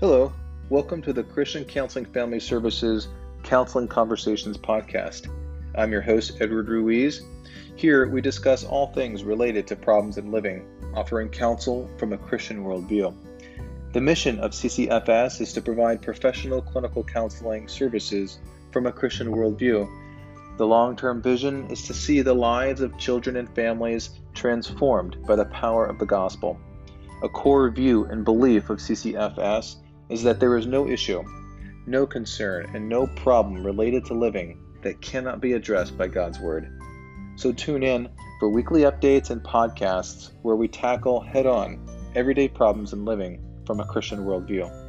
Hello, welcome to the Christian Counseling Family Services Counseling Conversations podcast. I'm your host, Edward Ruiz. Here we discuss all things related to problems in living, offering counsel from a Christian worldview. The mission of CCFS is to provide professional clinical counseling services from a Christian worldview. The long term vision is to see the lives of children and families transformed by the power of the gospel. A core view and belief of CCFS is that there is no issue, no concern, and no problem related to living that cannot be addressed by God's Word. So tune in for weekly updates and podcasts where we tackle head on everyday problems in living from a Christian worldview.